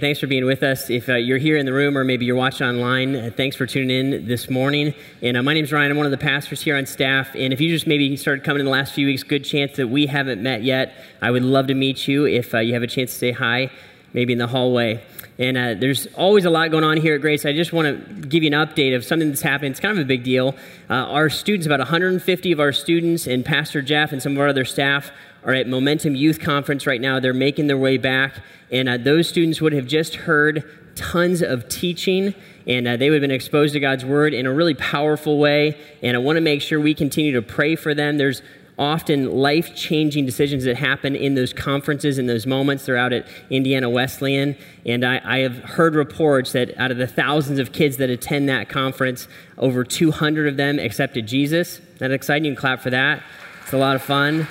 Thanks for being with us. If uh, you're here in the room or maybe you're watching online, uh, thanks for tuning in this morning. And uh, my name's Ryan. I'm one of the pastors here on staff. And if you just maybe started coming in the last few weeks, good chance that we haven't met yet. I would love to meet you if uh, you have a chance to say hi, maybe in the hallway. And uh, there's always a lot going on here at Grace. I just want to give you an update of something that's happened. It's kind of a big deal. Uh, our students, about 150 of our students, and Pastor Jeff and some of our other staff are at Momentum Youth Conference right now. They're making their way back, and uh, those students would have just heard tons of teaching, and uh, they would have been exposed to God's Word in a really powerful way. And I want to make sure we continue to pray for them. There's often life changing decisions that happen in those conferences, in those moments. They're out at Indiana Wesleyan. And I, I, have heard reports that out of the thousands of kids that attend that conference, over 200 of them accepted Jesus. Isn't that exciting? You can clap for that. It's a lot of fun.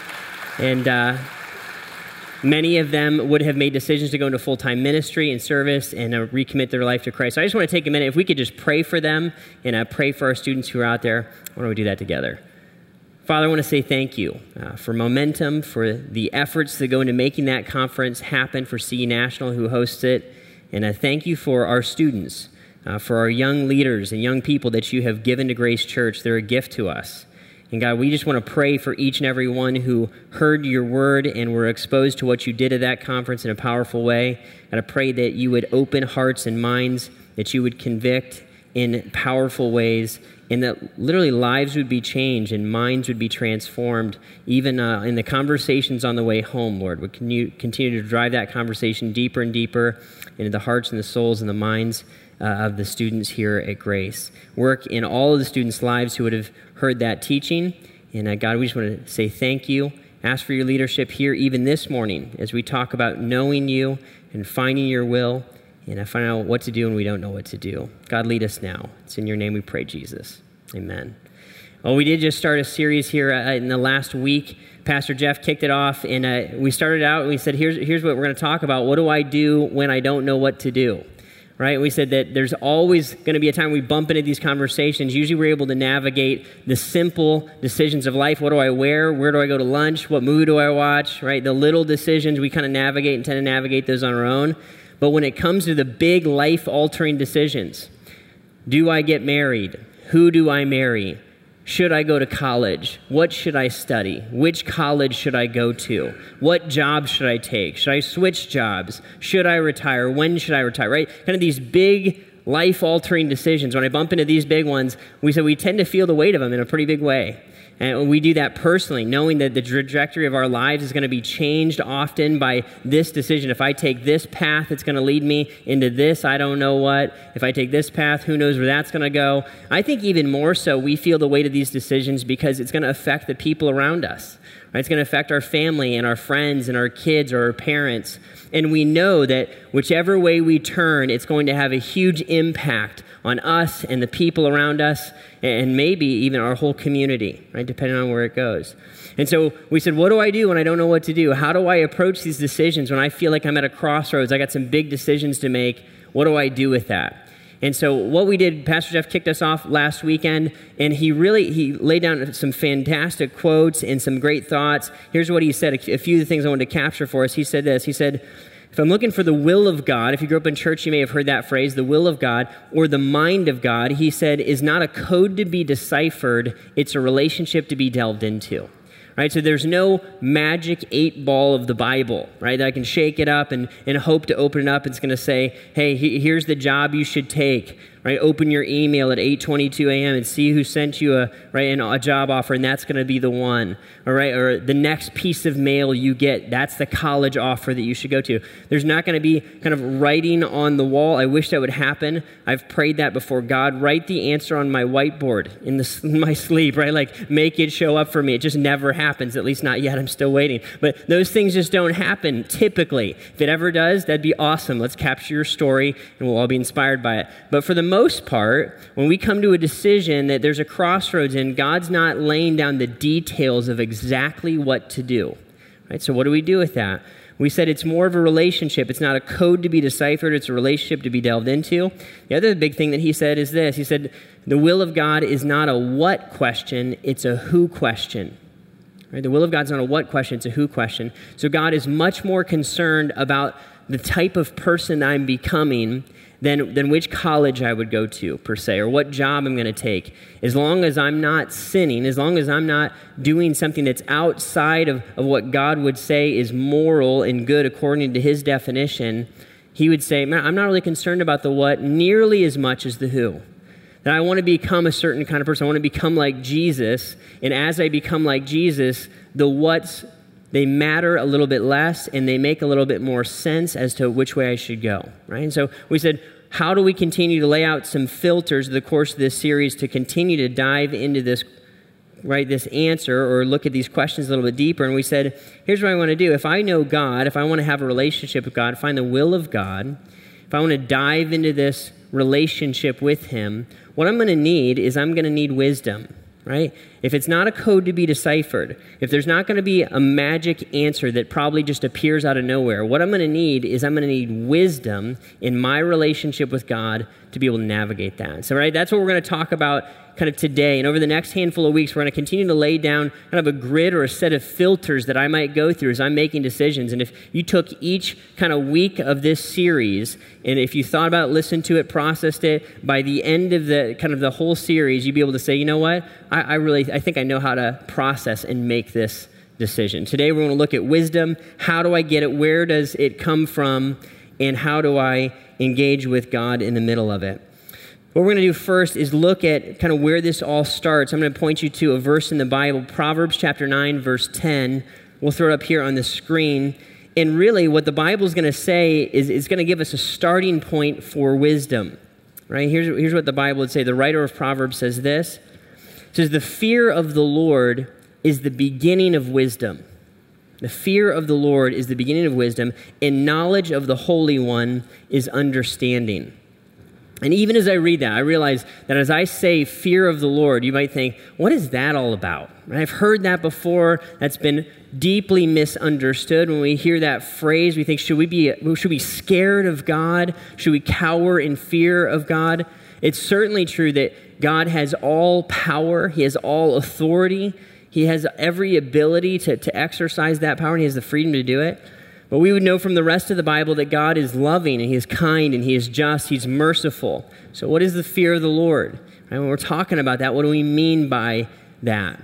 And uh, many of them would have made decisions to go into full time ministry and service and uh, recommit their life to Christ. So I just want to take a minute. If we could just pray for them and uh, pray for our students who are out there, why don't we do that together? Father, I want to say thank you uh, for momentum, for the efforts that go into making that conference happen, for CE National who hosts it. And I thank you for our students, uh, for our young leaders and young people that you have given to Grace Church. They're a gift to us. And God, we just want to pray for each and every one who heard your word and were exposed to what you did at that conference in a powerful way. God, I pray that you would open hearts and minds, that you would convict in powerful ways, and that literally lives would be changed and minds would be transformed, even uh, in the conversations on the way home, Lord. Would you continue to drive that conversation deeper and deeper into the hearts and the souls and the minds uh, of the students here at Grace. Work in all of the students' lives who would have heard that teaching. And uh, God, we just want to say thank you. Ask for your leadership here, even this morning, as we talk about knowing you and finding your will and uh, find out what to do when we don't know what to do. God, lead us now. It's in your name we pray, Jesus. Amen. Well, we did just start a series here uh, in the last week. Pastor Jeff kicked it off, and uh, we started out and we said, here's, here's what we're going to talk about. What do I do when I don't know what to do? Right? We said that there's always going to be a time we bump into these conversations. Usually we're able to navigate the simple decisions of life. What do I wear? Where do I go to lunch? What movie do I watch, right? The little decisions, we kind of navigate and tend to navigate those on our own. But when it comes to the big life altering decisions, do I get married? Who do I marry? Should I go to college? What should I study? Which college should I go to? What job should I take? Should I switch jobs? Should I retire? When should I retire? Right? Kind of these big life altering decisions. When I bump into these big ones, we said we tend to feel the weight of them in a pretty big way. And we do that personally, knowing that the trajectory of our lives is going to be changed often by this decision. If I take this path, it's going to lead me into this, I don't know what. If I take this path, who knows where that's going to go. I think even more so, we feel the weight of these decisions because it's going to affect the people around us. Right? It's going to affect our family and our friends and our kids or our parents. And we know that whichever way we turn, it's going to have a huge impact on us and the people around us, and maybe even our whole community, right, depending on where it goes. And so we said, What do I do when I don't know what to do? How do I approach these decisions when I feel like I'm at a crossroads? I got some big decisions to make. What do I do with that? And so what we did, Pastor Jeff kicked us off last weekend, and he really he laid down some fantastic quotes and some great thoughts. Here's what he said. A few of the things I wanted to capture for us. He said this. He said, if I'm looking for the will of God, if you grew up in church, you may have heard that phrase, the will of God, or the mind of God, he said, is not a code to be deciphered, it's a relationship to be delved into. Right? So there's no magic eight ball of the Bible, right? That I can shake it up and, and hope to open it up. It's going to say, hey, here's the job you should take right? Open your email at 8:22 a.m. and see who sent you a right and a job offer, and that's going to be the one, all right? Or the next piece of mail you get, that's the college offer that you should go to. There's not going to be kind of writing on the wall. I wish that would happen. I've prayed that before. God, write the answer on my whiteboard in, the, in my sleep, right? Like make it show up for me. It just never happens. At least not yet. I'm still waiting. But those things just don't happen typically. If it ever does, that'd be awesome. Let's capture your story, and we'll all be inspired by it. But for the most part, when we come to a decision that there's a crossroads and God's not laying down the details of exactly what to do, right? So, what do we do with that? We said it's more of a relationship. It's not a code to be deciphered, it's a relationship to be delved into. The other big thing that he said is this He said, the will of God is not a what question, it's a who question. Right? The will of God's not a what question, it's a who question. So God is much more concerned about the type of person I'm becoming than, than which college I would go to, per se, or what job I'm going to take. As long as I'm not sinning, as long as I'm not doing something that's outside of, of what God would say is moral and good according to his definition, he would say, Man, I'm not really concerned about the what nearly as much as the who. That I want to become a certain kind of person. I want to become like Jesus. And as I become like Jesus, the what's they matter a little bit less and they make a little bit more sense as to which way I should go, right? And so we said, how do we continue to lay out some filters the course of this series to continue to dive into this right this answer or look at these questions a little bit deeper and we said here's what i want to do if i know god if i want to have a relationship with god find the will of god if i want to dive into this relationship with him what i'm going to need is i'm going to need wisdom right? If it's not a code to be deciphered, if there's not going to be a magic answer that probably just appears out of nowhere, what I'm going to need is I'm going to need wisdom in my relationship with God to be able to navigate that. So, right, that's what we're going to talk about kind of today. And over the next handful of weeks, we're going to continue to lay down kind of a grid or a set of filters that I might go through as I'm making decisions. And if you took each kind of week of this series, and if you thought about it, listened to it, processed it, by the end of the kind of the whole series, you'd be able to say, you know what? I, I really, I think I know how to process and make this decision. Today, we're going to look at wisdom. How do I get it? Where does it come from? And how do I engage with God in the middle of it? What we're going to do first is look at kind of where this all starts. I'm going to point you to a verse in the Bible, Proverbs chapter 9, verse 10. We'll throw it up here on the screen. And really, what the Bible is going to say is it's going to give us a starting point for wisdom. Right? Here's, here's what the Bible would say. The writer of Proverbs says this. It says, The fear of the Lord is the beginning of wisdom. The fear of the Lord is the beginning of wisdom, and knowledge of the Holy One is understanding. And even as I read that, I realize that as I say fear of the Lord, you might think, what is that all about? I've heard that before. That's been deeply misunderstood. When we hear that phrase, we think, should we be, should we be scared of God? Should we cower in fear of God? It's certainly true that God has all power, He has all authority, He has every ability to, to exercise that power, and He has the freedom to do it. But we would know from the rest of the Bible that God is loving and He is kind and He is just, He's merciful. So, what is the fear of the Lord? Right, when we're talking about that, what do we mean by that?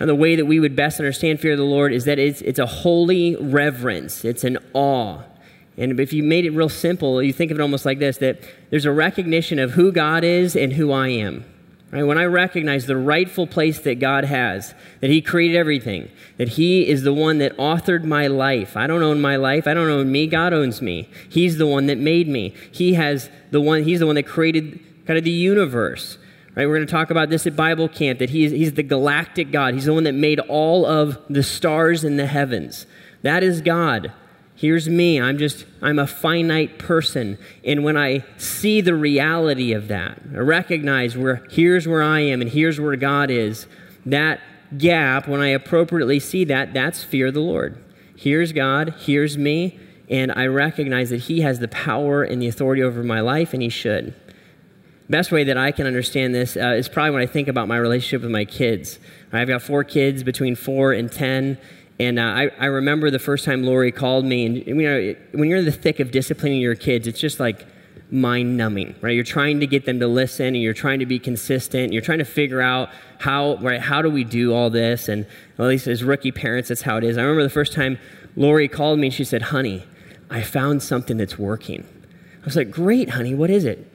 And the way that we would best understand fear of the Lord is that it's, it's a holy reverence, it's an awe. And if you made it real simple, you think of it almost like this that there's a recognition of who God is and who I am. Right? When I recognize the rightful place that God has, that He created everything, that He is the one that authored my life. I don't own my life. I don't own me. God owns me. He's the one that made me. He has the one. He's the one that created kind of the universe. Right? We're going to talk about this at Bible camp. That He's He's the galactic God. He's the one that made all of the stars in the heavens. That is God. Here's me. I'm just, I'm a finite person. And when I see the reality of that, I recognize where, here's where I am and here's where God is, that gap, when I appropriately see that, that's fear of the Lord. Here's God, here's me, and I recognize that He has the power and the authority over my life, and He should. Best way that I can understand this uh, is probably when I think about my relationship with my kids. I've got four kids between four and 10 and uh, I, I remember the first time Lori called me, and you know, when you're in the thick of disciplining your kids, it's just like mind numbing, right? You're trying to get them to listen, and you're trying to be consistent. You're trying to figure out how, right? How do we do all this? And at least as rookie parents, that's how it is. I remember the first time Lori called me, and she said, "Honey, I found something that's working." I was like, "Great, honey. What is it?"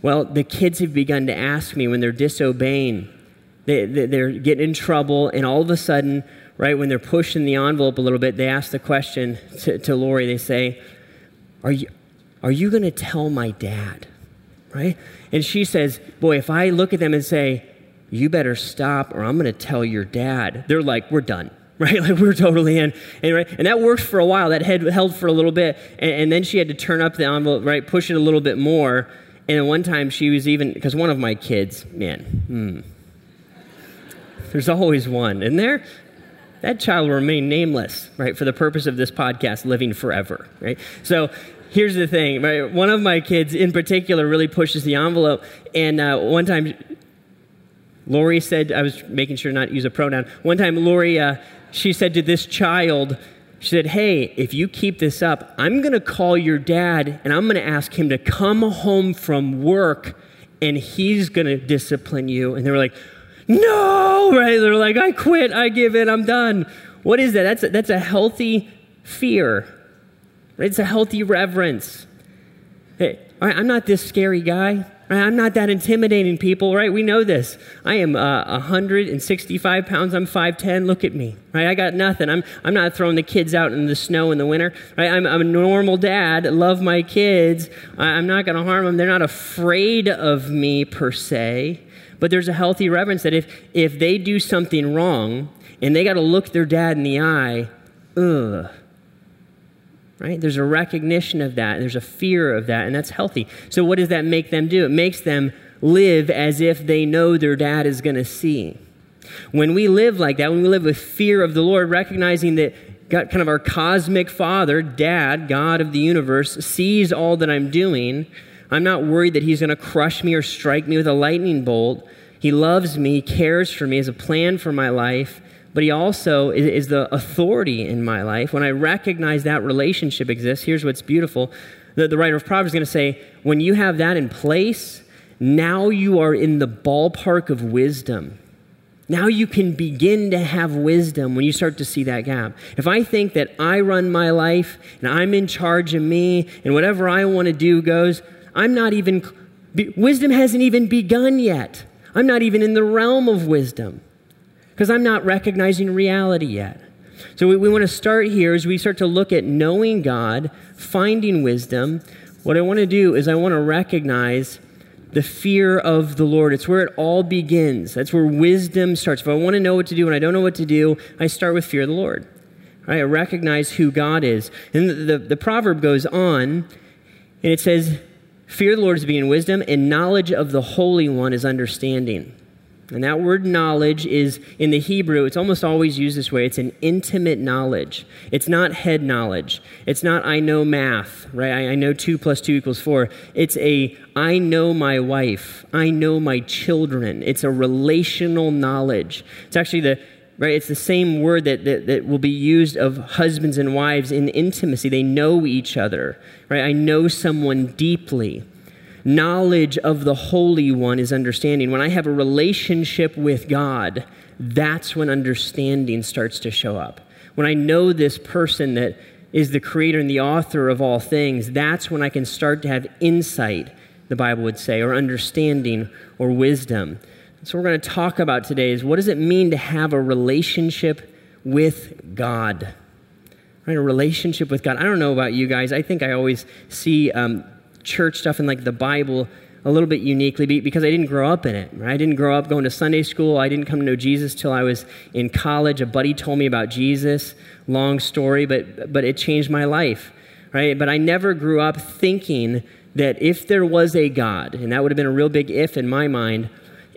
Well, the kids have begun to ask me when they're disobeying. They, they're getting in trouble, and all of a sudden right, when they're pushing the envelope a little bit, they ask the question to, to Lori, they say, Are you, are you going to tell my dad? Right? And she says, Boy, if I look at them and say, You better stop or I'm going to tell your dad, they're like, We're done. Right? Like we're totally in. And, right? and that worked for a while. That had held for a little bit. And, and then she had to turn up the envelope, right? Push it a little bit more. And one time she was even, because one of my kids, man, hmm, there's always one. And there, that child will remain nameless, right, for the purpose of this podcast, living forever, right? So here's the thing, right? One of my kids in particular really pushes the envelope. And uh, one time, Lori said, I was making sure not to use a pronoun. One time, Lori, uh, she said to this child, She said, Hey, if you keep this up, I'm going to call your dad and I'm going to ask him to come home from work and he's going to discipline you. And they were like, No, right? They're like, I quit, I give in, I'm done. What is that? That's a, that's a healthy fear. It's a healthy reverence. Hey, I'm not this scary guy. I'm not that intimidating, people, right? We know this. I am uh, 165 pounds. I'm 5'10. Look at me, right? I got nothing. I'm, I'm not throwing the kids out in the snow in the winter, right? I'm, I'm a normal dad, love my kids. I'm not going to harm them. They're not afraid of me per se, but there's a healthy reverence that if, if they do something wrong and they got to look their dad in the eye, ugh, right? There's a recognition of that, there's a fear of that, and that's healthy. So, what does that make them do? It makes them live as if they know their dad is going to see. When we live like that, when we live with fear of the Lord, recognizing that God, kind of our cosmic father, dad, God of the universe, sees all that I'm doing, I'm not worried that he's going to crush me or strike me with a lightning bolt. He loves me, cares for me, has a plan for my life, but He also is, the authority in my life. When I recognize that relationship exists, here's what's beautiful. The, the writer of Proverbs is going to say, when you have that in place, now you are in the ballpark of wisdom. Now you can begin to have wisdom when you start to see that gap. If I think that I run my life and I'm in charge of me and whatever I want to do goes, I'm not even, wisdom hasn't even begun yet. I'm not even in the realm of wisdom because I'm not recognizing reality yet. So we, we want to start here as we start to look at knowing God, finding wisdom. What I want to do is I want to recognize the fear of the Lord. It's where it all begins. That's where wisdom starts. If I want to know what to do and I don't know what to do, I start with fear of the Lord. Right? I recognize who God is. And the, the, the proverb goes on, and it says, Fear the Lord is being wisdom, and knowledge of the Holy One is understanding. And that word knowledge is in the Hebrew, it's almost always used this way. It's an intimate knowledge. It's not head knowledge. It's not I know math, right? I, I, know two plus two equals four. It's a I know my wife. I know my children. It's a relational knowledge. It's actually the right it's the same word that, that, that will be used of husbands and wives in intimacy they know each other right i know someone deeply Knowledge of the Holy One is understanding. When I have a relationship with God, that's when understanding starts to show up. When I know this person that is the creator and the author of all things, that's when I can start to have insight, the Bible would say, or understanding or wisdom. So, we're going to talk about today is what does it mean to have a relationship with God? Right, a relationship with God. I don't know about you guys. I think I always see um, church stuff and like the Bible a little bit uniquely because I didn't grow up in it. Right? I didn't grow up going to Sunday school. I didn't come to know Jesus till I was in college. A buddy told me about Jesus. Long story, but but it changed my life. Right? But I never grew up thinking that if there was a God, and that would have been a real big if in my mind,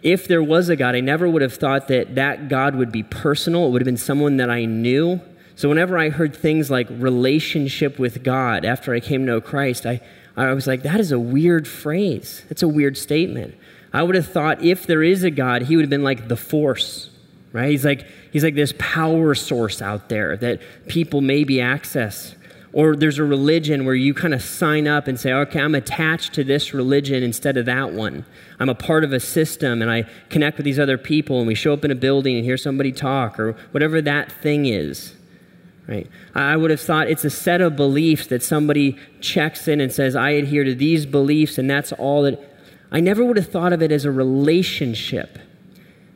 if there was a God, I never would have thought that that God would be personal. It would have been someone that I knew. So whenever I heard things like relationship with God after I came to know Christ, I, I was like, that is a weird phrase. That's a weird statement. I would have thought if there is a God, he would have been like the force, right? He's like, he's like this power source out there that people maybe access. Or there's a religion where you kind of sign up and say, okay, I'm attached to this religion instead of that one. I'm a part of a system and I connect with these other people and we show up in a building and hear somebody talk or whatever that thing is right? I would have thought it's a set of beliefs that somebody checks in and says, I adhere to these beliefs, and that's all that. I never would have thought of it as a relationship,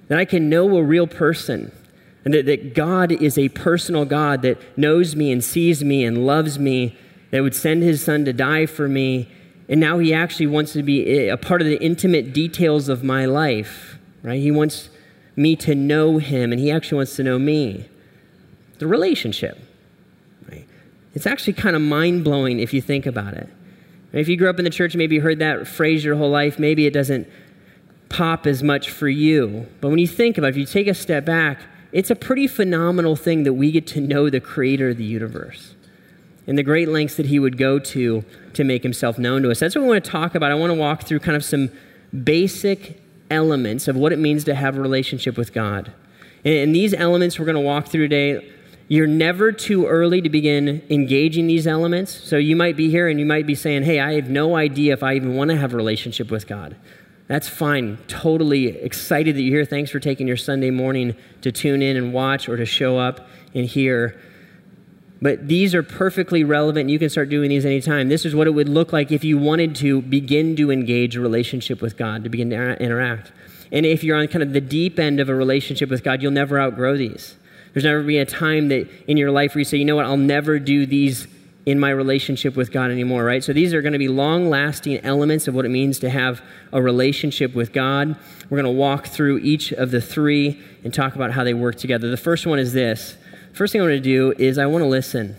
that I can know a real person, and that, that God is a personal God that knows me and sees me and loves me, that would send his son to die for me, and now he actually wants to be a part of the intimate details of my life, right? He wants me to know him, and he actually wants to know me the relationship. Right? It's actually kind of mind blowing if you think about it. If you grew up in the church, maybe you heard that phrase your whole life, maybe it doesn't pop as much for you. But when you think about it, if you take a step back, it's a pretty phenomenal thing that we get to know the creator of the universe and the great lengths that he would go to to make himself known to us. That's what we want to talk about. I want to walk through kind of some basic elements of what it means to have a relationship with God. And these elements we're going to walk through today You're never too early to begin engaging these elements. So you might be here and you might be saying, Hey, I have no idea if I even want to have a relationship with God. That's fine. Totally excited that you're here. Thanks for taking your Sunday morning to tune in and watch or to show up and hear. But these are perfectly relevant. You can start doing these anytime. This is what it would look like if you wanted to begin to engage a relationship with God, to begin to interact. And if you're on kind of the deep end of a relationship with God, you'll never outgrow these. There's never been a time that in your life where you say, you know what, I'll never do these in my relationship with God anymore, right? So these are going to be long lasting elements of what it means to have a relationship with God. We're going to walk through each of the three and talk about how they work together. The first one is this. First thing I want to do is I want to listen.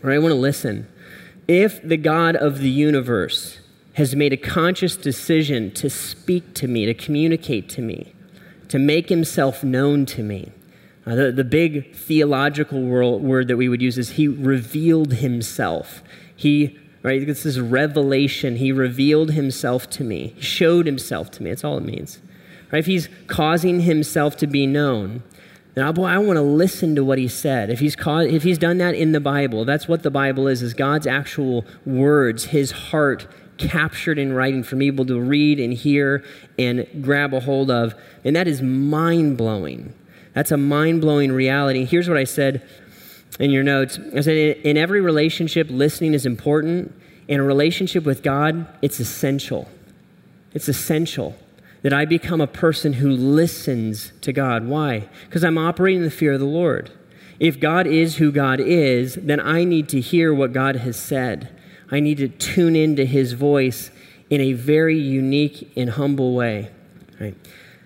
Right? I want to listen. If the God of the universe has made a conscious decision to speak to me, to communicate to me, to make himself known to me, uh, the, the big theological word that we would use is he revealed himself. He, right, this is revelation. He revealed himself to me, he showed himself to me. That's all it means. Right? If he's causing himself to be known, then oh, boy, I want to listen to what he said. If he's, caused, if he's done that in the Bible, that's what the Bible is, is God's actual words, his heart captured in writing for me to read and hear and grab a hold of. And that is mind blowing. That's a mind blowing reality. Here's what I said in your notes I said, in every relationship, listening is important. In a relationship with God, it's essential. It's essential that I become a person who listens to God. Why? Because I'm operating in the fear of the Lord. If God is who God is, then I need to hear what God has said. I need to tune into his voice in a very unique and humble way. Right?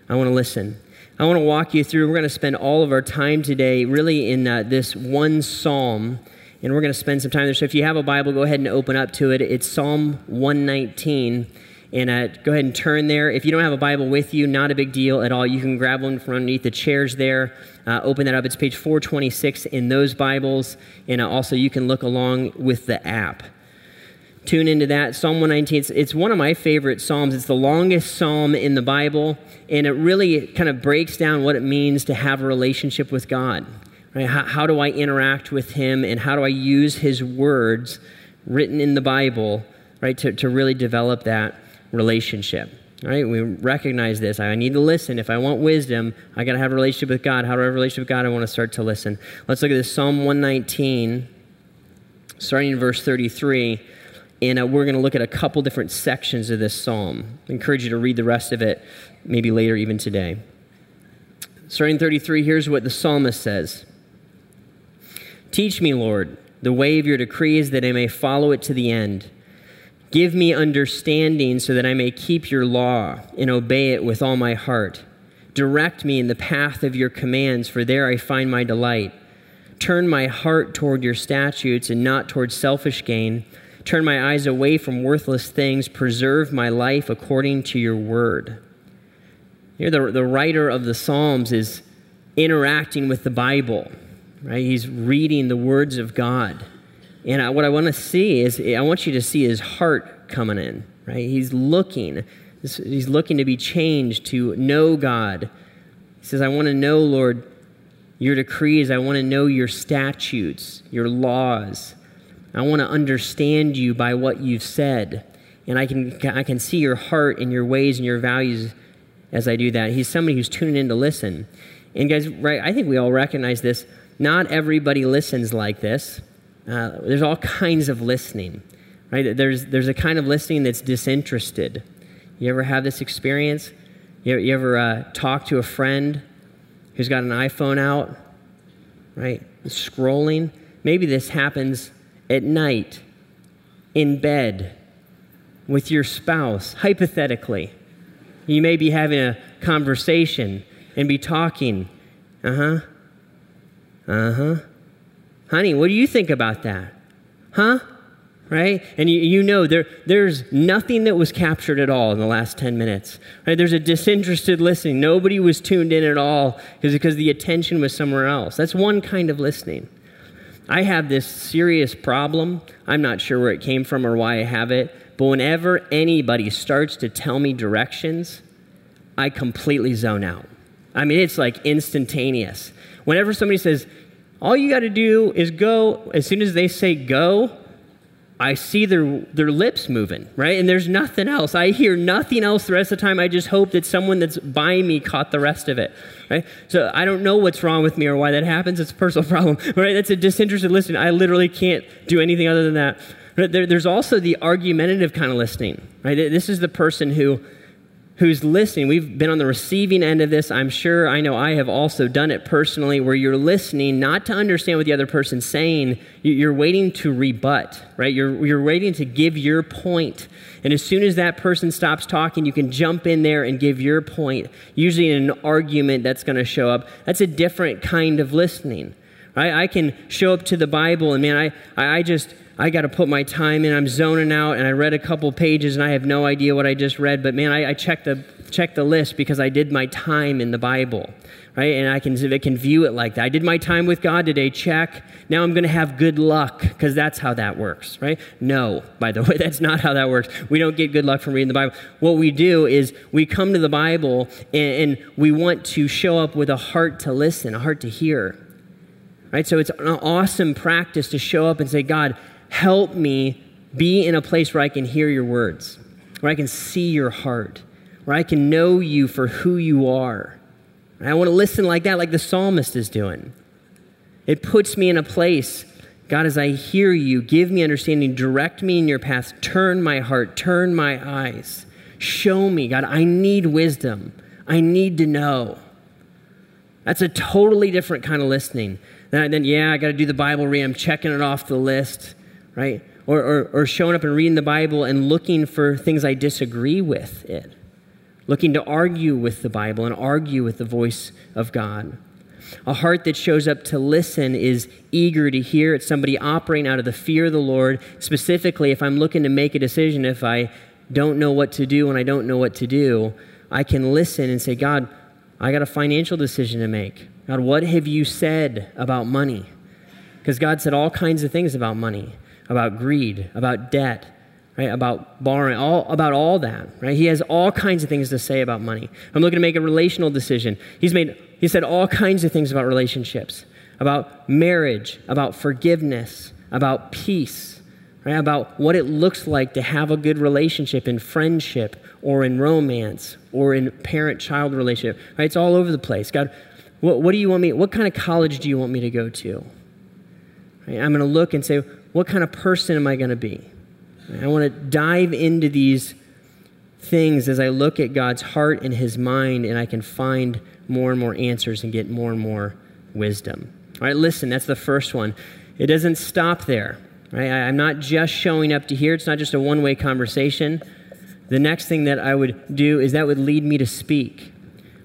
I want to listen. I want to walk you through. We're going to spend all of our time today really in uh, this one psalm, and we're going to spend some time there. So if you have a Bible, go ahead and open up to it. It's Psalm 119. And uh, go ahead and turn there. If you don't have a Bible with you, not a big deal at all. You can grab one from underneath the chairs there. Uh, open that up. It's page 426 in those Bibles. And uh, also, you can look along with the app tune into that. Psalm 119, it's, it's, one of my favorite Psalms. It's the longest Psalm in the Bible, and it really kind of breaks down what it means to have a relationship with God. Right? How, how do I interact with Him, and how do I use His words written in the Bible right, to, to really develop that relationship? Right? We recognize this. I need to listen. If I want wisdom, I got to have a relationship with God. How do I have a relationship with God? I want to start to listen. Let's look at this Psalm 119, starting in verse 33. And uh, we're going to look at a couple different sections of this psalm. I encourage you to read the rest of it, maybe later, even today. Starting 33, here's what the psalmist says Teach me, Lord, the way of your decrees that I may follow it to the end. Give me understanding so that I may keep your law and obey it with all my heart. Direct me in the path of your commands, for there I find my delight. Turn my heart toward your statutes and not toward selfish gain Turn my eyes away from worthless things. Preserve my life according to your word. Here, the, the writer of the Psalms is interacting with the Bible, right? He's reading the words of God. And I, what I want to see is, I want you to see his heart coming in, right? He's looking. He's looking to be changed, to know God. He says, I want to know, Lord, your decrees. I want to know your statutes, your laws. I want to understand you by what you've said. And I can, I can see your heart and your ways and your values as I do that. He's somebody who's tuning in to listen. And guys, right, I think we all recognize this. Not everybody listens like this. Uh, there's all kinds of listening, right? There's, there's a kind of listening that's disinterested. You ever have this experience? You, you ever uh, talk to a friend who's got an iPhone out, right? Scrolling. Maybe this happens at night in bed with your spouse, hypothetically. You may be having a conversation and be talking. Uh huh. Uh huh. Honey, what do you think about that? Huh? Right? And you, you know there, there's nothing that was captured at all in the last 10 minutes. Right? There's a disinterested listening. Nobody was tuned in at all because the attention was somewhere else. That's one kind of listening. I have this serious problem. I'm not sure where it came from or why I have it, but whenever anybody starts to tell me directions, I completely zone out. I mean, it's like instantaneous. Whenever somebody says, All you got to do is go, as soon as they say go, I see their, their lips moving, right? And there's nothing else. I hear nothing else the rest of the time. I just hope that someone that's by me caught the rest of it, right? So I don't know what's wrong with me or why that happens. It's a personal problem, right? That's a disinterested listening. I literally can't do anything other than that. There, there's also the argumentative kind of listening, right? This is the person who who's listening, we've been on the receiving end of this. I'm sure, I know I have also done it personally, where you're listening not to understand what the other person's saying, you're waiting to rebut, right? You're, you're waiting to give your point. And as soon as that person stops talking, you can jump in there and give your point, usually in an argument that's going to show up. That's a different kind of listening. Right? I can show up to the Bible and man, I, I just I got to put my time in. I'm zoning out, and I read a couple pages, and I have no idea what I just read. But man, I, I checked the checked the list because I did my time in the Bible, right? And I can I can view it like that. I did my time with God today. Check. Now I'm going to have good luck because that's how that works, right? No, by the way, that's not how that works. We don't get good luck from reading the Bible. What we do is we come to the Bible and, and we want to show up with a heart to listen, a heart to hear. Right? So it's an awesome practice to show up and say, God, help me be in a place where I can hear your words, where I can see your heart, where I can know you for who you are. And I want to listen like that, like the psalmist is doing. It puts me in a place, God, as I hear you, give me understanding, direct me in your path, turn my heart, turn my eyes, show me, God, I need wisdom. I need to know. That's a totally different kind of listening. Then, then yeah, I got to do the Bible read. I'm checking it off the list right? Or, or, or showing up and reading the Bible and looking for things I disagree with it, looking to argue with the Bible and argue with the voice of God. A heart that shows up to listen is eager to hear. It's somebody operating out of the fear of the Lord. Specifically, if I'm looking to make a decision, if I don't know what to do and I don't know what to do, I can listen and say, God, I got a financial decision to make. God, what have you said about money? Because God said all kinds of things about money about greed, about debt, right? About borrowing, all about all that, right? He has all kinds of things to say about money. I'm looking to make a relational decision. He's made he said all kinds of things about relationships, about marriage, about forgiveness, about peace, right? About what it looks like to have a good relationship in friendship or in romance or in parent-child relationship. Right? It's all over the place. God, what, what do you want me? What kind of college do you want me to go to? I'm going to look and say, what kind of person am I going to be? I want to dive into these things as I look at God's heart and his mind, and I can find more and more answers and get more and more wisdom. All right, listen, that's the first one. It doesn't stop there. Right? I'm not just showing up to hear, it's not just a one way conversation. The next thing that I would do is that would lead me to speak.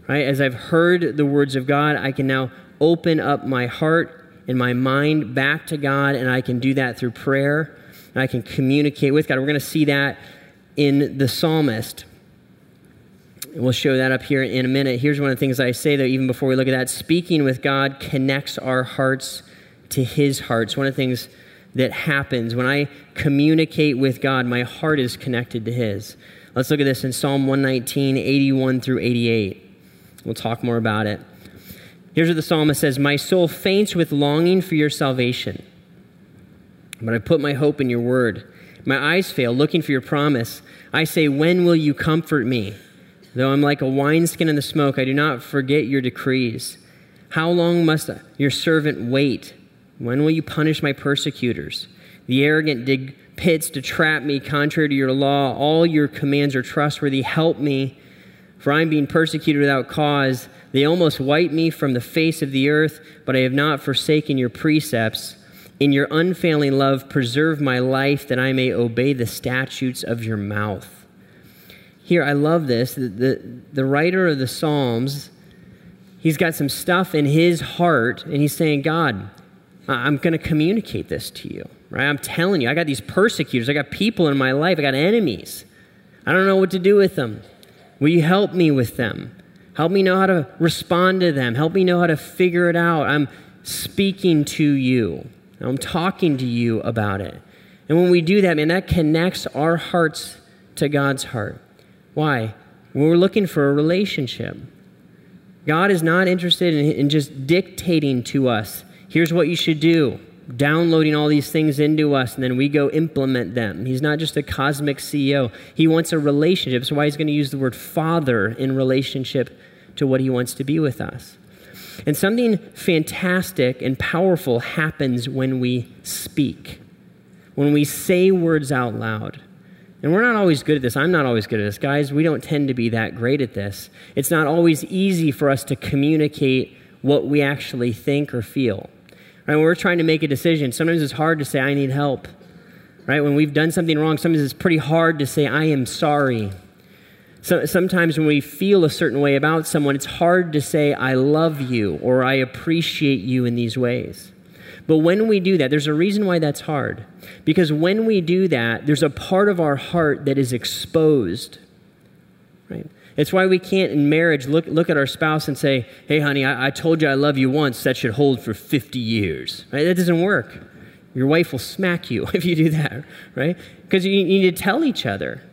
Right? As I've heard the words of God, I can now open up my heart in my mind back to God, and I can do that through prayer. And I can communicate with God. We're going to see that in the psalmist. We'll show that up here in a minute. Here's one of the things I say, though, even before we look at that speaking with God connects our hearts to His hearts. One of the things that happens when I communicate with God, my heart is connected to His. Let's look at this in Psalm 119, 81 through 88. We'll talk more about it. Here's what the psalmist says My soul faints with longing for your salvation, but I put my hope in your word. My eyes fail, looking for your promise. I say, When will you comfort me? Though I'm like a wineskin in the smoke, I do not forget your decrees. How long must your servant wait? When will you punish my persecutors? The arrogant dig pits to trap me contrary to your law. All your commands are trustworthy. Help me, for I'm being persecuted without cause. They almost wipe me from the face of the earth, but I have not forsaken your precepts. In your unfailing love, preserve my life that I may obey the statutes of your mouth. Here, I love this. The, the, the writer of the Psalms, he's got some stuff in his heart, and he's saying, God, I'm going to communicate this to you, right? I'm telling you, I got these persecutors, I got people in my life, I got enemies. I don't know what to do with them. Will you help me with them? Help me know how to respond to them. Help me know how to figure it out. I'm speaking to you. I'm talking to you about it. And when we do that, man, that connects our hearts to God's heart. Why? we're looking for a relationship. God is not interested in, in just dictating to us here's what you should do downloading all these things into us and then we go implement them. He's not just a cosmic CEO. He wants a relationship. So why he's going to use the word father in relationship to what he wants to be with us. And something fantastic and powerful happens when we speak. When we say words out loud. And we're not always good at this. I'm not always good at this. Guys, we don't tend to be that great at this. It's not always easy for us to communicate what we actually think or feel. Right? When we're trying to make a decision, sometimes it's hard to say, I need help. Right? When we've done something wrong, sometimes it's pretty hard to say, I am sorry. So, sometimes when we feel a certain way about someone, it's hard to say, I love you or I appreciate you in these ways. But when we do that, there's a reason why that's hard. Because when we do that, there's a part of our heart that is exposed. It's why we can't in marriage look, look at our spouse and say, hey, honey, I, I told you I love you once. That should hold for 50 years. Right? That doesn't work. Your wife will smack you if you do that, right? Because you, you need to tell each other.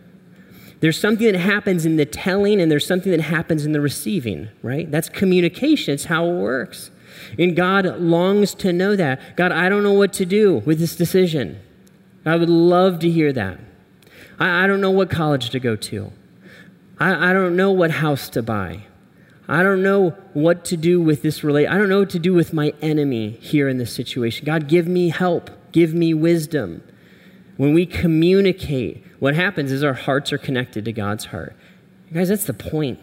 There's something that happens in the telling and there's something that happens in the receiving, right? That's communication. It's how it works. And God longs to know that. God, I don't know what to do with this decision. I would love to hear that. I, I don't know what college to go to. I, I don't know what house to buy. I don't know what to do with this relate. I don't know what to do with my enemy here in this situation. God, give me help. Give me wisdom. When we communicate, what happens is our hearts are connected to God's heart. Guys, that's the point.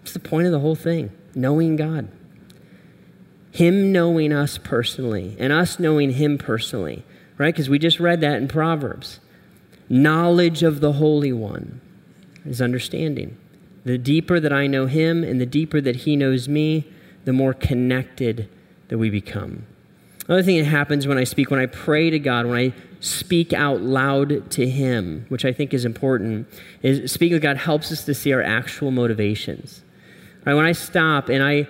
That's the point of the whole thing knowing God. Him knowing us personally and us knowing Him personally, right? Because we just read that in Proverbs. Knowledge of the Holy One is understanding. The deeper that I know Him and the deeper that He knows me, the more connected that we become. Another thing that happens when I speak, when I pray to God, when I speak out loud to Him, which I think is important, is speaking with God helps us to see our actual motivations. Right, when I stop and I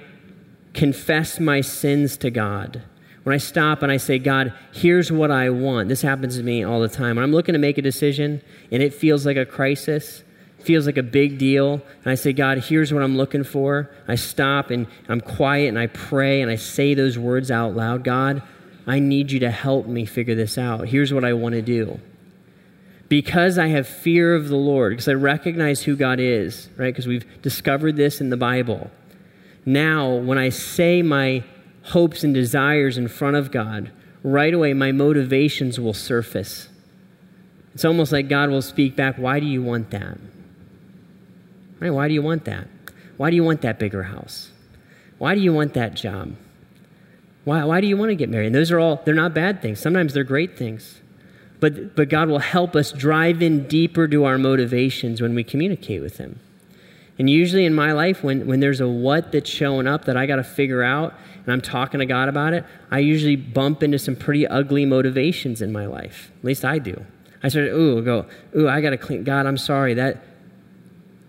confess my sins to God, when I stop and I say, God, here's what I want, this happens to me all the time. When I'm looking to make a decision and it feels like a crisis, feels like a big deal, and I say, God, here's what I'm looking for, I stop and I'm quiet and I pray and I say those words out loud God, I need you to help me figure this out. Here's what I want to do. Because I have fear of the Lord, because I recognize who God is, right? Because we've discovered this in the Bible. Now, when I say my hopes and desires in front of God, right away my motivations will surface. It's almost like God will speak back, Why do you want that? Right? Why do you want that? Why do you want that bigger house? Why do you want that job? Why, why do you want to get married? And those are all, they're not bad things. Sometimes they're great things. But, but God will help us drive in deeper to our motivations when we communicate with Him. And usually in my life, when, when there's a what that's showing up that I got to figure out and I'm talking to God about it, I usually bump into some pretty ugly motivations in my life. At least I do. I start, ooh, go, ooh, I got to clean. God, I'm sorry. That,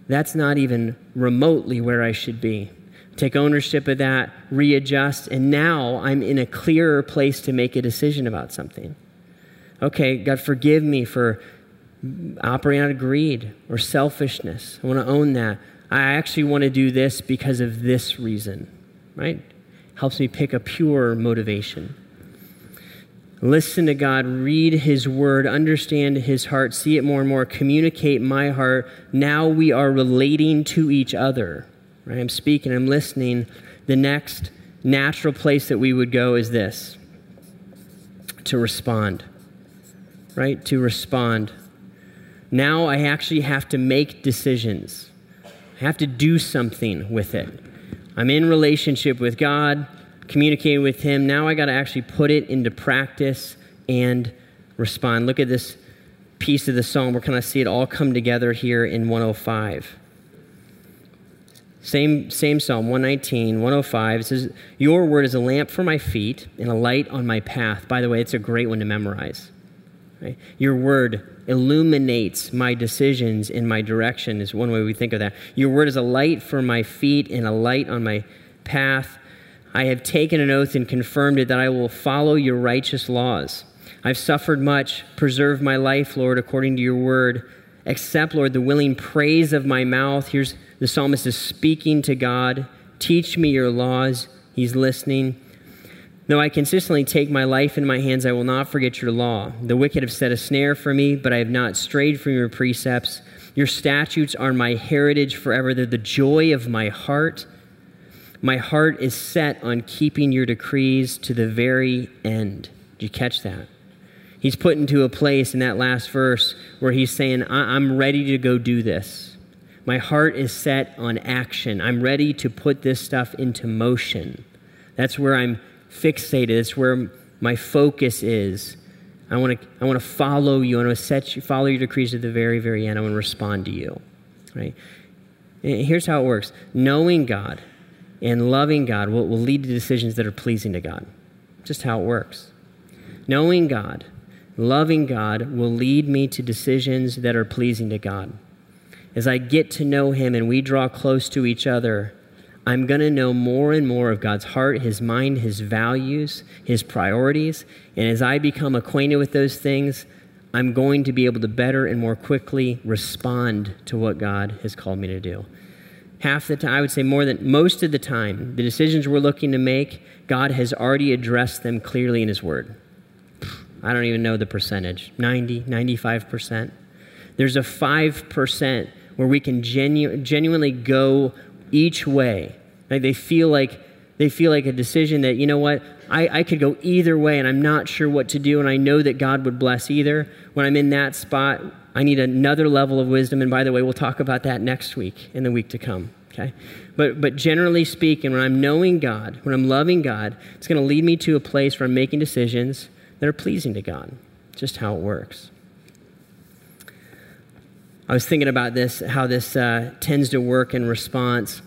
that's not even remotely where I should be take ownership of that, readjust, and now I'm in a clearer place to make a decision about something. Okay, God, forgive me for operating out of greed or selfishness. I want to own that. I actually want to do this because of this reason, right? Helps me pick a pure motivation. Listen to God, read His word, understand His heart, see it more and more, communicate my heart. Now we are relating to each other. Right? I'm speaking, I'm listening. The next natural place that we would go is this to respond. Right? To respond. Now I actually have to make decisions. I have to do something with it. I'm in relationship with God, communicating with Him. Now I got to actually put it into practice and respond. Look at this piece of the psalm. We're kind of see it all come together here in 105. Same, same Psalm 119, 105. It says, Your word is a lamp for my feet and a light on my path. By the way, it's a great one to memorize. Right? Your word illuminates my decisions in my direction, is one way we think of that. Your word is a light for my feet and a light on my path. I have taken an oath and confirmed it that I will follow your righteous laws. I've suffered much. Preserve my life, Lord, according to your word. Accept, Lord, the willing praise of my mouth. Here's the psalmist is speaking to God. Teach me your laws. He's listening. Though I consistently take my life in my hands, I will not forget your law. The wicked have set a snare for me, but I have not strayed from your precepts. Your statutes are my heritage forever. They're the joy of my heart. My heart is set on keeping your decrees to the very end. Did you catch that? He's put into a place in that last verse where he's saying, I'm ready to go do this. My heart is set on action. I'm ready to put this stuff into motion. That's where I'm fixated. It's where my focus is. I want to I want to follow you. I want to set you follow your decrees to the very very end. I want to respond to you. Right? Here's how it works. Knowing God and loving God will, will lead to decisions that are pleasing to God. Just how it works. Knowing God, loving God will lead me to decisions that are pleasing to God. As I get to know Him and we draw close to each other, I'm going to know more and more of God's heart, His mind, His values, His priorities. And as I become acquainted with those things, I'm going to be able to better and more quickly respond to what God has called me to do. Half the time, I would say more than most of the time, the decisions we're looking to make, God has already addressed them clearly in His Word. I don't even know the percentage 90, 95%. There's a 5% where we can genu- genuinely go each way. Like they feel like they feel like a decision that, you know what, I, I could go either way and I'm not sure what to do, and I know that God would bless either. When I'm in that spot, I need another level of wisdom. And by the way, we'll talk about that next week in the week to come. Okay? But, but generally speaking, when I'm knowing God, when I'm loving God, it's going to lead me to a place where I'm making decisions that are pleasing to God. Just how it works. I was thinking about this, how this uh, tends to work in response.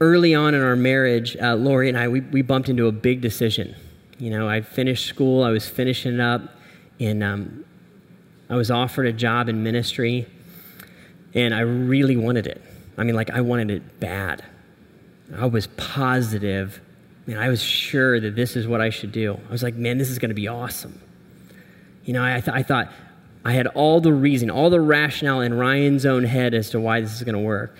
Early on in our marriage, uh, Lori and I, we, we bumped into a big decision. You know, I finished school, I was finishing up, and um, I was offered a job in ministry, and I really wanted it. I mean, like, I wanted it bad. I was positive, and I was sure that this is what I should do. I was like, man, this is going to be awesome. You know, I, th- I thought, I had all the reason, all the rationale in Ryan's own head as to why this is going to work.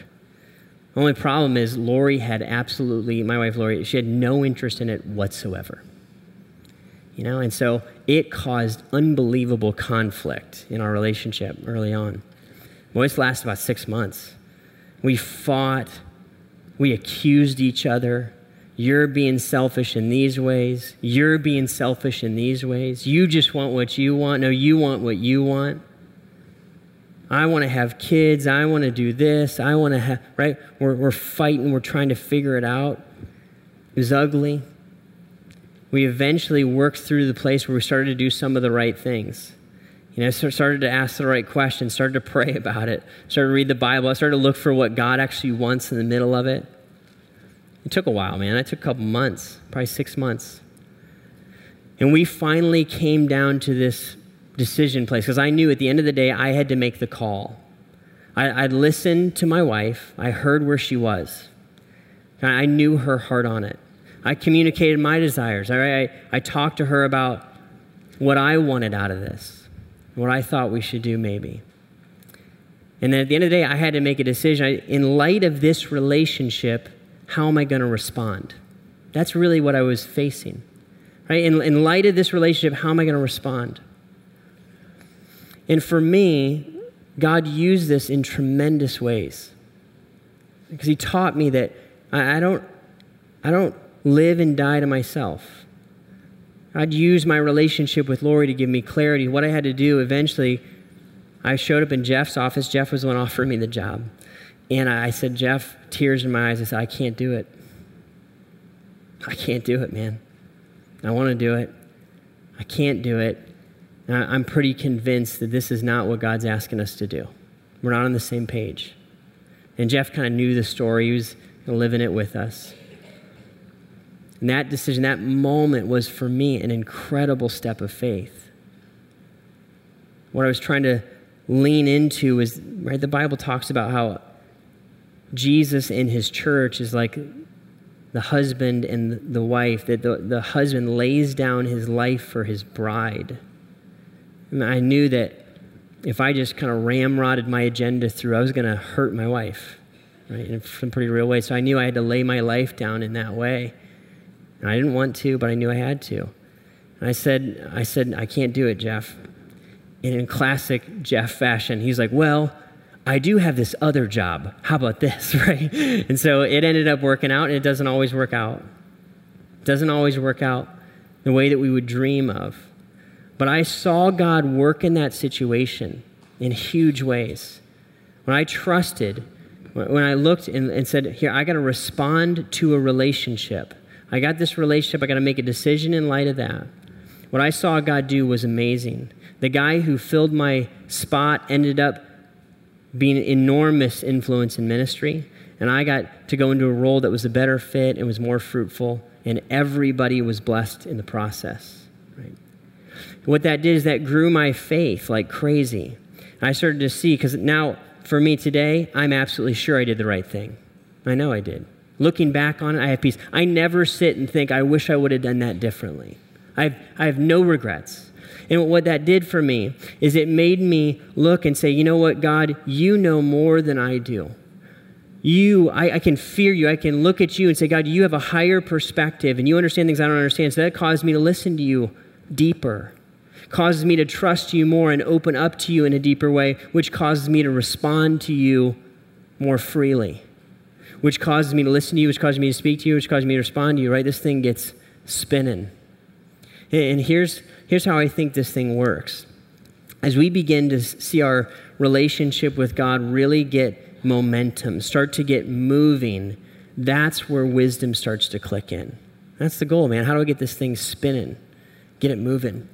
The only problem is Lori had absolutely, my wife Lori, she had no interest in it whatsoever. You know, and so it caused unbelievable conflict in our relationship early on. It always lasted about six months. We fought, we accused each other, you're being selfish in these ways. You're being selfish in these ways. You just want what you want. No, you want what you want. I want to have kids. I want to do this. I want to have, right? We're, we're fighting. We're trying to figure it out. It was ugly. We eventually worked through the place where we started to do some of the right things. You know, started to ask the right questions, started to pray about it, started to read the Bible, I started to look for what God actually wants in the middle of it. It took a while, man. It took a couple months, probably six months. And we finally came down to this decision place because I knew at the end of the day I had to make the call. I, would listened to my wife, I heard where she was, I knew her heart on it. I communicated my desires. I, I, I talked to her about what I wanted out of this, what I thought we should do, maybe. And then at the end of the day, I had to make a decision. I, in light of this relationship, how am I going to respond? That's really what I was facing. Right? In, in light of this relationship, how am I going to respond? And for me, God used this in tremendous ways. Because He taught me that I, I don't, I don't live and die to myself. I'd use my relationship with Lori to give me clarity. What I had to do eventually, I showed up in Jeff's office. Jeff was the one offering me the job. And I said, Jeff, tears in my eyes. I said, I can't do it. I can't do it, man. I want to do it. I can't do it. I'm pretty convinced that this is not what God's asking us to do. We're not on the same page. And Jeff kind of knew the story, he was living it with us. And that decision, that moment was for me an incredible step of faith. What I was trying to lean into is, right, the Bible talks about how Jesus in his church is like the husband and the wife, that the, the husband lays down his life for his bride. And I knew that if I just kind of ramrodded my agenda through, I was going to hurt my wife, right, in some pretty real way. So I knew I had to lay my life down in that way. And I didn't want to, but I knew I had to. And I said, I said, I can't do it, Jeff. And in classic Jeff fashion, he's like, Well, I do have this other job. How about this, right? And so it ended up working out, and it doesn't always work out. It doesn't always work out the way that we would dream of. But I saw God work in that situation in huge ways. When I trusted, when I looked and, and said, Here, I got to respond to a relationship. I got this relationship, I got to make a decision in light of that. What I saw God do was amazing. The guy who filled my spot ended up being an enormous influence in ministry, and I got to go into a role that was a better fit and was more fruitful, and everybody was blessed in the process. Right? What that did is that grew my faith like crazy. I started to see, because now for me today, I'm absolutely sure I did the right thing. I know I did. Looking back on it, I have peace. I never sit and think, I wish I would have done that differently. I have, I have no regrets. And what that did for me is it made me look and say, you know what, God, you know more than I do. You, I, I, can fear you. I can look at you and say, God, you have a higher perspective and you understand things I don't understand. So that caused me to listen to you deeper, causes me to trust you more and open up to you in a deeper way, which causes me to respond to you more freely, which causes me to listen to you, which causes me to speak to you, which causes me to respond to you, right? This thing gets spinning. And here's, here's how I think this thing works. As we begin to see our relationship with God really get momentum, start to get moving, that's where wisdom starts to click in. That's the goal, man. How do I get this thing spinning? Get it moving.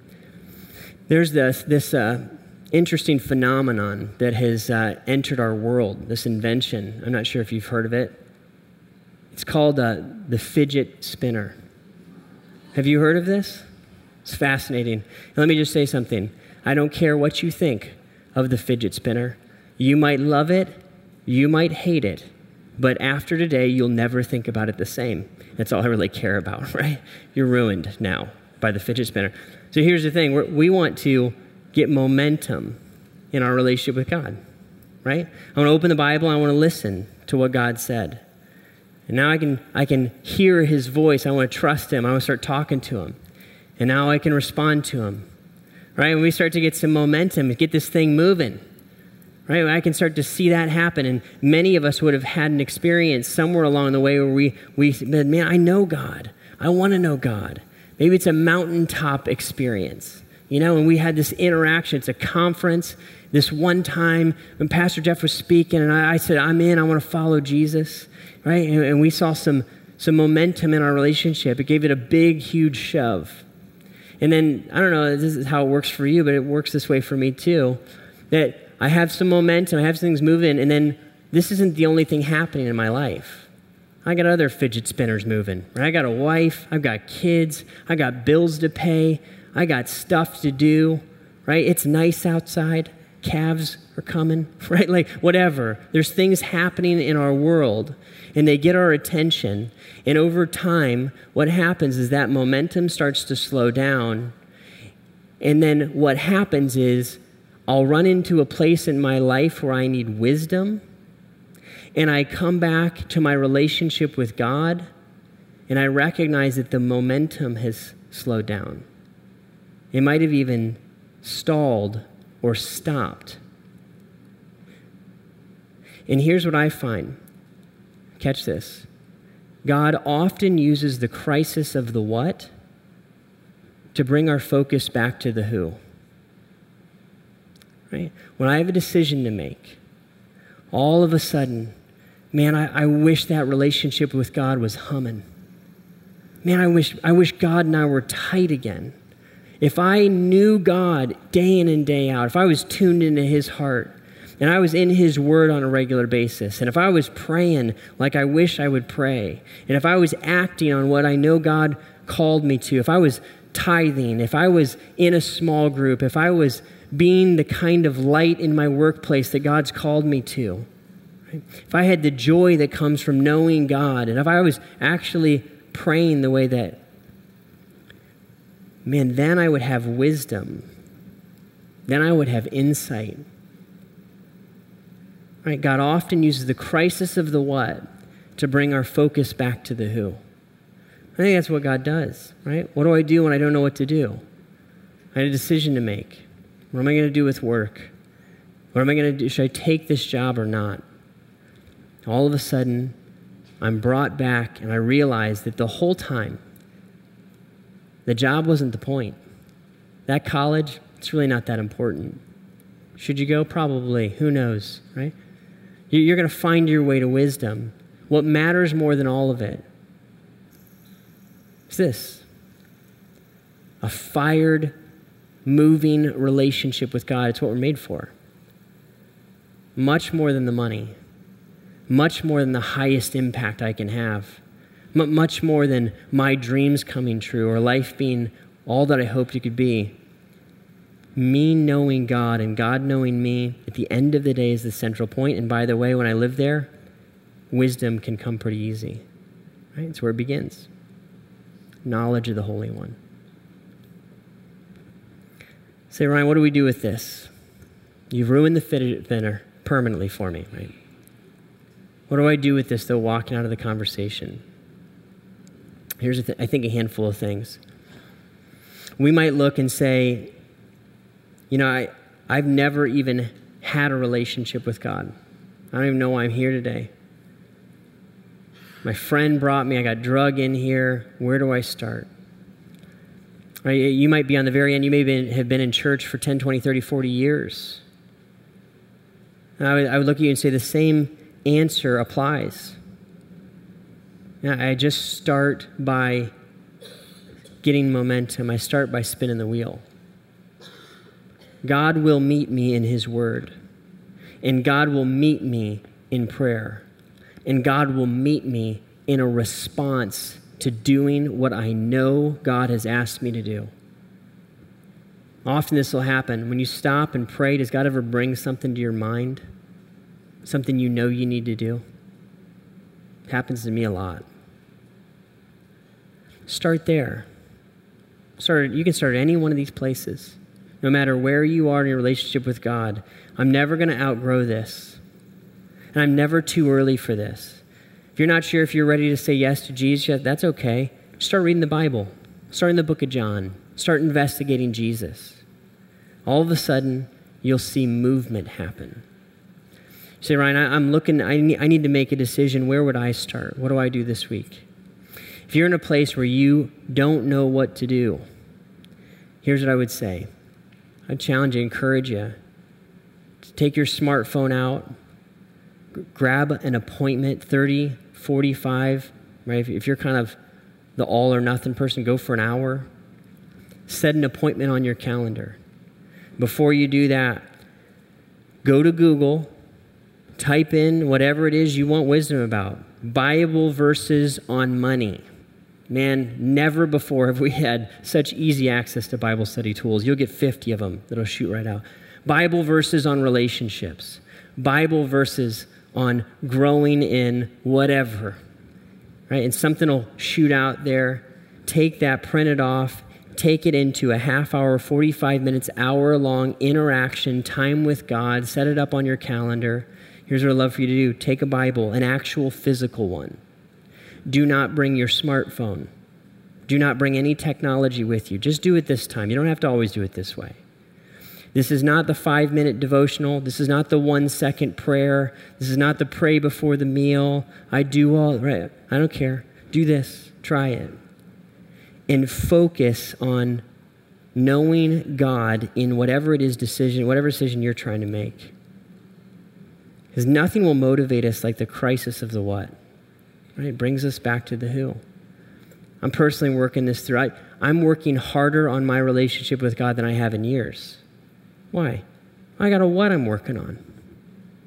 There's this, this uh, interesting phenomenon that has uh, entered our world, this invention. I'm not sure if you've heard of it. It's called uh, the fidget spinner. Have you heard of this? It's fascinating. let me just say something. I don't care what you think of the fidget spinner. You might love it, you might hate it, but after today, you'll never think about it the same. That's all I really care about, right? You're ruined now by the fidget spinner. So here's the thing We're, we want to get momentum in our relationship with God, right? I want to open the Bible, I want to listen to what God said. And now I can, I can hear his voice. I want to trust him. I want to start talking to him and now I can respond to him. Right? When we start to get some momentum, get this thing moving, right? I can start to see that happen. And many of us would have had an experience somewhere along the way where we, we said, man, I know God. I want to know God. Maybe it's a mountaintop experience. You know, and we had this interaction. It's a conference. This one time when Pastor Jeff was speaking, and I, I said, I'm in, I want to follow Jesus, right? And, and we saw some, some momentum in our relationship. It gave it a big, huge shove. And then, I don't know, this is how it works for you, but it works this way for me too. That I have some momentum, I have things moving, and then this isn't the only thing happening in my life. I got other fidget spinners moving. Right? I got a wife, I've got kids, I got bills to pay, I got stuff to do, right? It's nice outside, calves are coming, right? Like whatever. There's things happening in our world and they get our attention. And over time, what happens is that momentum starts to slow down. And then what happens is I'll run into a place in my life where I need wisdom. And I come back to my relationship with God and I recognize that the momentum has slowed down. It might have even stalled or stopped. And here's what I find catch this God often uses the crisis of the what to bring our focus back to the who. Right? When I have a decision to make, all of a sudden, man, I, I wish that relationship with God was humming. Man, I wish, I wish God and I were tight again. If I knew God day in and day out, if I was tuned into His heart, and I was in His Word on a regular basis, and if I was praying like I wish I would pray, and if I was acting on what I know God called me to, if I was tithing, if I was in a small group, if I was being the kind of light in my workplace that God's called me to, if I had the joy that comes from knowing God, and if I was actually praying the way that, man, then I would have wisdom. Then I would have insight. Right? God often uses the crisis of the what to bring our focus back to the who. I think that's what God does, right? What do I do when I don't know what to do? I had a decision to make. What am I going to do with work? What am I going to do? Should I take this job or not? All of a sudden, I'm brought back and I realize that the whole time, the job wasn't the point. That college, it's really not that important. Should you go? Probably. Who knows, right? You're going to find your way to wisdom. What matters more than all of it is this a fired, moving relationship with God. It's what we're made for. Much more than the money, much more than the highest impact I can have, Much more than my dreams coming true or life being all that I hoped it could be. Me knowing God and God knowing me at the end of the day is the central point. And by the way, when I live there, wisdom can come pretty easy. Right? It's where it begins. Knowledge of the Holy One. Say, Ryan, what do we do with this? You've ruined the fidget spinner permanently for me, right? What do I do with this, though, walking out of the conversation? Here's, th- I think, a handful of things. We might look and say, you know, I, I've never even had a relationship with God. I don't even know why I'm here today. My friend brought me, I got drug in here. Where do I start? Right? You might be on the very end. You may have been in church for 10, 20, 30, 40 years. I would, I would look at you and say the same answer applies. I just start by getting momentum. I start by spinning the wheel. God will meet me in His Word, and God will meet me in prayer, and God will meet me in a response to doing what I know God has asked me to do. Often this will happen. When you stop and pray, does God ever bring something to your mind? Something you know you need to do? It happens to me a lot. Start there. Start, you can start any one of these places. No matter where you are in your relationship with God, I'm never going to outgrow this. And I'm never too early for this. If you're not sure if you're ready to say yes to Jesus yet, that's okay. Start reading the Bible. Start in the book of John. Start investigating Jesus. All of a sudden, you'll see movement happen. You say, Ryan, I, am looking, I need, I need to make a decision. Where would I start? What do I do this week? If you're in a place where you don't know what to do, here's what I would say I challenge you, encourage you to take your smartphone out, grab an appointment, 30, 45, right? If you're kind of the all or nothing person, go for an hour. Set an appointment on your calendar. Before you do that, go to Google, type in whatever it is you want wisdom about. Bible verses on money. Man, never before have we had such easy access to Bible study tools. You'll get 50 of them that'll shoot right out. Bible verses on relationships, Bible verses on growing in whatever, right? And something will shoot out there. Take that, print it off, take it into a half hour, 45 minutes, hour long interaction, time with God, set it up on your calendar. Here's what I'd love for you to do take a Bible, an actual physical one. Do not bring your smartphone. Do not bring any technology with you. Just do it this time. You don't have to always do it this way. This is not the five minute devotional. This is not the one second prayer. This is not the pray before the meal. I do all, right? I don't care. Do this. Try it. And focus on knowing God in whatever it is decision, whatever decision you're trying to make. Because nothing will motivate us like the crisis of the what. Right? It brings us back to the who. I'm personally working this through. I, I'm working harder on my relationship with God than I have in years. Why? I got a what I'm working on.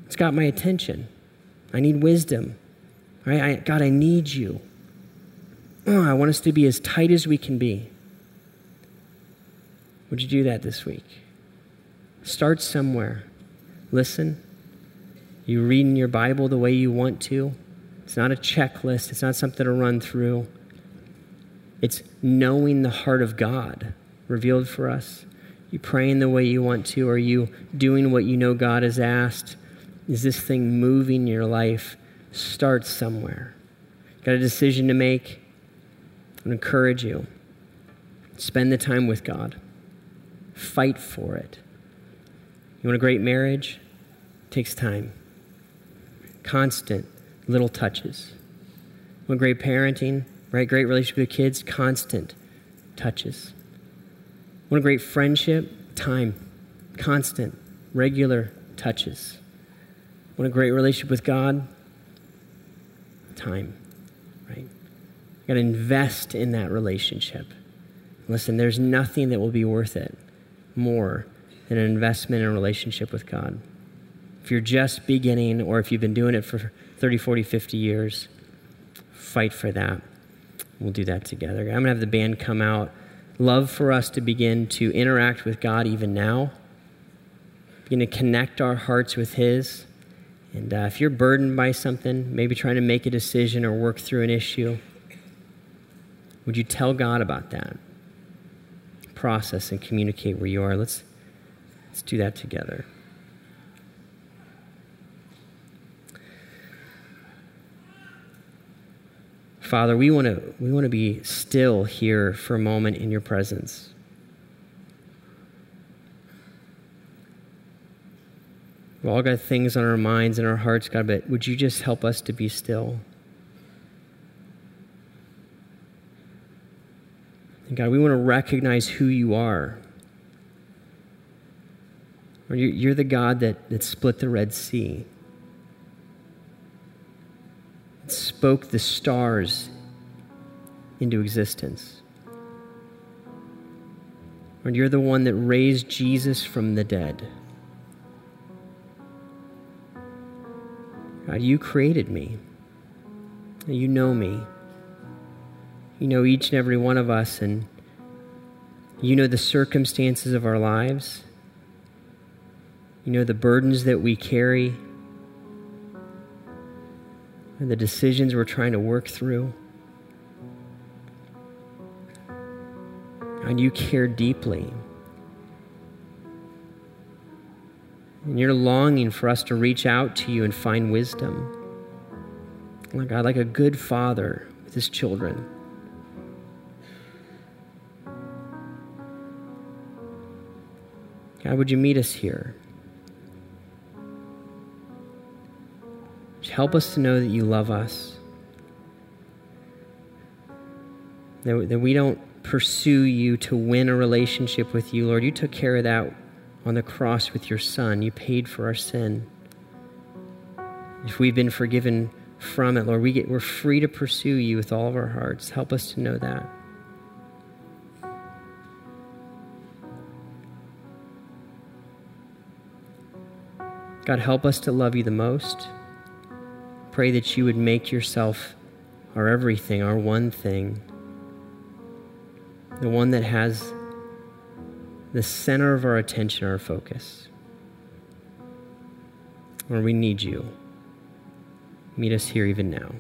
It's got my attention. I need wisdom. Right? I, God, I need you. Oh, I want us to be as tight as we can be. Would you do that this week? Start somewhere. Listen. You reading your Bible the way you want to. It's not a checklist, it's not something to run through. It's knowing the heart of God revealed for us. You praying the way you want to? Are you doing what you know God has asked? Is this thing moving your life? Start somewhere. Got a decision to make? I encourage you. Spend the time with God. Fight for it. You want a great marriage? It takes time. Constant little touches. Want great parenting, right? Great relationship with kids, constant touches. Want a great friendship? Time. Constant, regular touches. What a great relationship with God? Time, right? You got to invest in that relationship. Listen, there's nothing that will be worth it more than an investment in a relationship with God. If you're just beginning or if you've been doing it for 30, 40, 50 years, fight for that. We'll do that together. I'm going to have the band come out. Love for us to begin to interact with God even now, begin to connect our hearts with His. And uh, if you're burdened by something, maybe trying to make a decision or work through an issue, would you tell God about that? process and communicate where you are. Let's, let's do that together. Father, we want to we want to be still here for a moment in your presence. We've all got things on our minds and our hearts, God, but would you just help us to be still? And God, we want to recognize who you are. You're the God that, that split the Red Sea, spoke the stars into existence. Lord, you're the one that raised Jesus from the dead. God, you created me. You know me. You know each and every one of us, and you know the circumstances of our lives. You know the burdens that we carry, and the decisions we're trying to work through. And you care deeply. And you're longing for us to reach out to you and find wisdom. Lord God, like a good father with his children. God, would you meet us here? Help us to know that you love us. That, that we don't pursue you to win a relationship with you, Lord. You took care of that on the cross with your Son. You paid for our sin. If we've been forgiven from it, Lord, we get, we're free to pursue you with all of our hearts. Help us to know that. God, help us to love you the most. Pray that you would make yourself our everything, our one thing, the one that has the center of our attention, our focus. Lord, we need you. Meet us here even now.